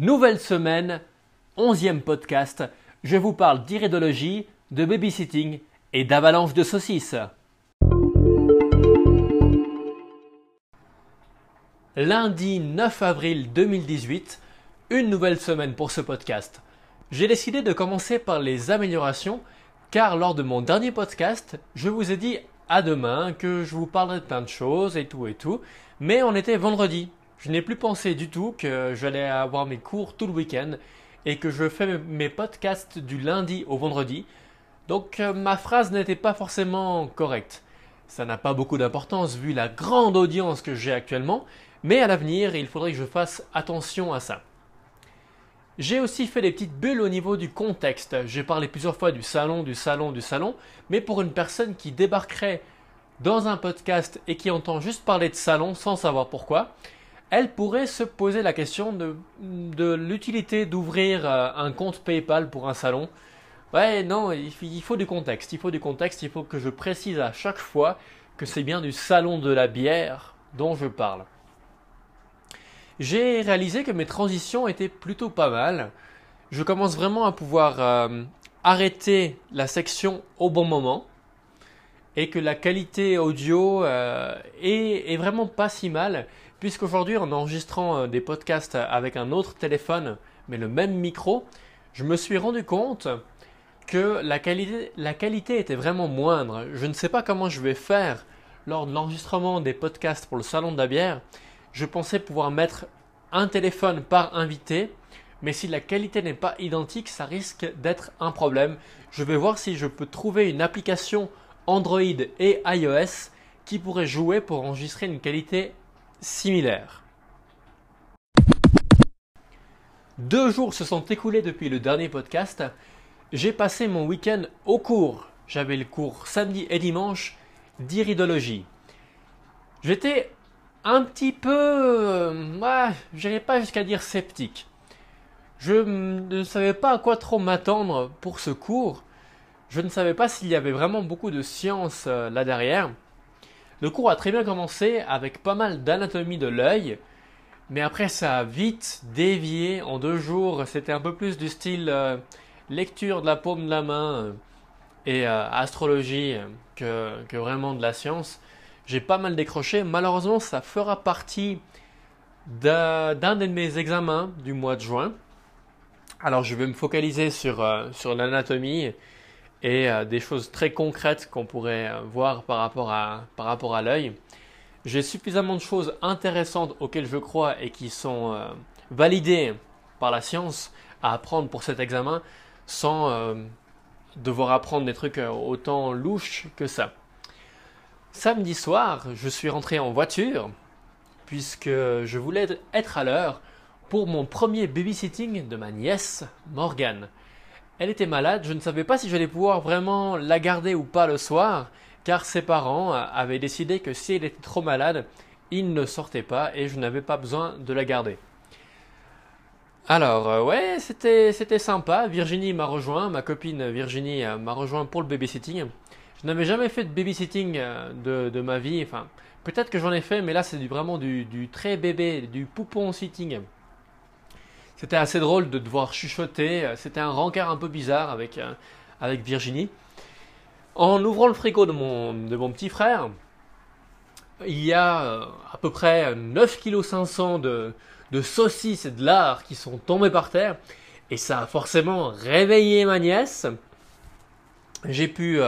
Nouvelle semaine, onzième podcast, je vous parle d'iridologie, de babysitting et d'avalanche de saucisses. Lundi 9 avril 2018, une nouvelle semaine pour ce podcast. J'ai décidé de commencer par les améliorations car lors de mon dernier podcast, je vous ai dit à demain que je vous parlerai de plein de choses et tout et tout, mais on était vendredi. Je n'ai plus pensé du tout que j'allais avoir mes cours tout le week-end et que je fais mes podcasts du lundi au vendredi. Donc euh, ma phrase n'était pas forcément correcte. Ça n'a pas beaucoup d'importance vu la grande audience que j'ai actuellement, mais à l'avenir, il faudrait que je fasse attention à ça. J'ai aussi fait des petites bulles au niveau du contexte. J'ai parlé plusieurs fois du salon, du salon, du salon, mais pour une personne qui débarquerait dans un podcast et qui entend juste parler de salon sans savoir pourquoi, elle pourrait se poser la question de, l'utilité d'ouvrir euh, un compte PayPal pour un salon. Ouais, non, il faut du contexte, il faut du contexte, il faut que je précise à chaque fois que c'est bien du salon de la bière dont je parle j'ai réalisé que mes transitions étaient plutôt pas mal. Je commence vraiment à pouvoir euh, arrêter la section au bon moment et que la qualité audio euh, est, vraiment pas si mal puisqu'aujourd'hui en enregistrant euh, des podcasts avec un autre téléphone mais le même micro, je me suis rendu compte que la qualité, la qualité était vraiment moindre. Je ne sais pas comment je vais faire lors de l'enregistrement des podcasts pour le salon de la bière je pensais pouvoir mettre un téléphone par invité, mais si la qualité n'est pas identique, ça risque d'être un problème. Je vais voir si je peux trouver une application Android et iOS qui pourrait jouer pour enregistrer une qualité similaire. Deux jours se sont écoulés depuis le dernier podcast. J'ai passé mon week-end au cours. J'avais le cours samedi et dimanche d'iridologie. J'étais un petit peu, euh, ouais, pas jusqu'à dire sceptique. Je ne savais pas à quoi trop m'attendre pour ce cours. Je ne savais pas s'il y avait vraiment beaucoup de science euh, là derrière. Le cours a très bien commencé avec pas mal d'anatomie de l'œil, mais après ça a vite dévié en deux jours. C'était un peu plus du style euh, lecture de la paume de la main et astrologie que, vraiment de la science j'ai pas mal décroché. Malheureusement, ça fera partie d'un de mes examens du mois de juin. Alors, je vais me focaliser sur, euh, sur l'anatomie et euh, des choses très concrètes qu'on pourrait euh, voir par rapport à, par rapport à l'œil. J'ai suffisamment de choses intéressantes auxquelles je crois et qui sont validées par la science à apprendre pour cet examen sans devoir apprendre des trucs autant louches que ça. Samedi soir, je suis rentré en voiture puisque je voulais être à l'heure pour mon premier babysitting de ma nièce Morgane. Elle était malade, je ne savais pas si j'allais pouvoir vraiment la garder ou pas le soir, car ses parents avaient décidé que si elle était trop malade, il ne sortait pas et je n'avais pas besoin de la garder. Alors, euh, ouais, c'était, c'était sympa. Virginie m'a rejoint, ma copine Virginie euh, m'a rejoint pour le babysitting. Je n'avais jamais fait de babysitting euh, de, ma vie. Enfin, peut-être que j'en ai fait, mais là c'est vraiment du, très bébé, du poupon sitting. C'était assez drôle de devoir chuchoter. C'était un rencard un peu bizarre avec, euh, avec Virginie. En ouvrant le frigo de mon, de mon petit frère, il y a euh, à peu près 9 kg 500 de, de saucisses et de lard qui sont tombés par terre. Et ça a forcément réveillé ma nièce. J'ai pu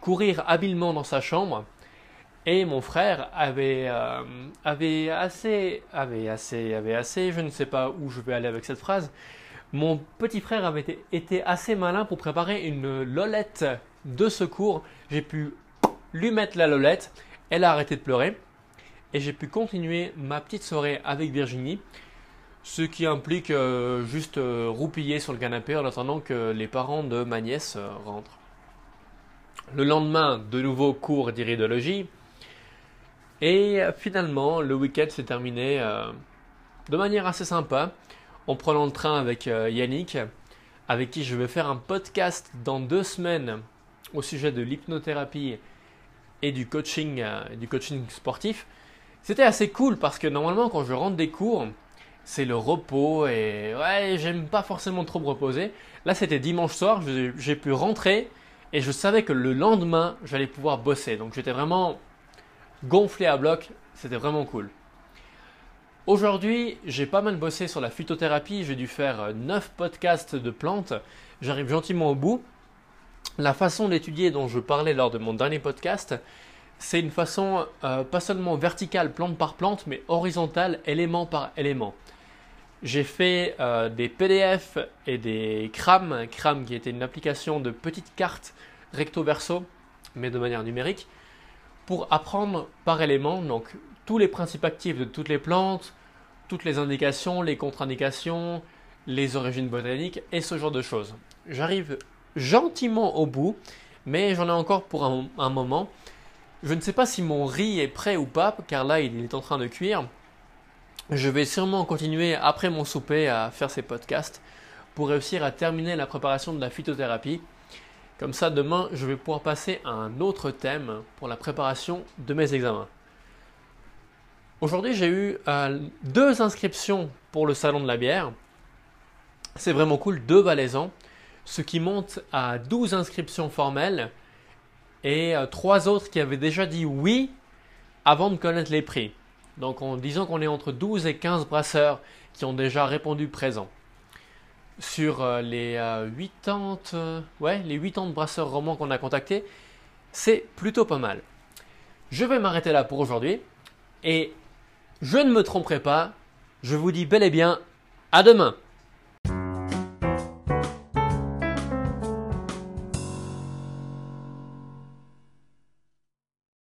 courir habilement dans sa chambre. Et mon frère avait, euh, avait assez, avait assez, avait assez, je ne sais pas où je vais aller avec cette phrase. Mon petit frère avait été, assez malin pour préparer une lolette de secours. J'ai pu lui mettre la lolette, elle a arrêté de pleurer et j'ai pu continuer ma petite soirée avec Virginie, ce qui implique euh, juste euh, roupiller sur le canapé en attendant que les parents de ma nièce rentrent. Le lendemain, de nouveau cours d'iridologie. Et finalement, le week-end s'est terminé euh, de manière assez sympa, en prenant le train avec euh, Yannick, avec qui je vais faire un podcast dans deux semaines au sujet de l'hypnothérapie et du coaching, euh, du coaching sportif. C'était assez cool parce que normalement, quand je rentre des cours, c'est le repos et ouais, j'aime pas forcément trop me reposer. Là, c'était dimanche soir, j'ai pu rentrer et je savais que le lendemain, j'allais pouvoir bosser. Donc j'étais vraiment gonflé à bloc, c'était vraiment cool. Aujourd'hui, j'ai pas mal bossé sur la phytothérapie, j'ai dû faire 9 podcasts de plantes, j'arrive gentiment au bout. La façon d'étudier dont je parlais lors de mon dernier podcast, c'est une façon euh, pas seulement verticale, plante par plante, mais horizontale, élément par élément. J'ai fait euh, des PDF et des CRAM, CRAM qui était une application de petites cartes recto-verso, mais de manière numérique, pour apprendre par élément, donc tous les principes actifs de toutes les plantes, toutes les indications, les contre-indications, les origines botaniques et ce genre de choses. J'arrive gentiment au bout, mais j'en ai encore pour un moment. Je ne sais pas si mon riz est prêt ou pas, car là il est en train de cuire. Je vais sûrement continuer après mon souper à faire ces podcasts pour réussir à terminer la préparation de la phytothérapie. Comme ça, demain, je vais pouvoir passer à un autre thème pour la préparation de mes examens. Aujourd'hui, j'ai eu euh, deux inscriptions pour le salon de la bière. C'est vraiment cool, deux valaisans, ce qui monte à 12 inscriptions formelles et euh, trois autres qui avaient déjà dit oui avant de connaître les prix. Donc en disant qu'on est entre 12 et 15 brasseurs qui ont déjà répondu présent. Sur euh, les, 80, euh, ouais, les 80 brasseurs romans qu'on a contactés, c'est plutôt pas mal. Je vais m'arrêter là pour aujourd'hui et je ne me tromperai pas, je vous dis bel et bien à demain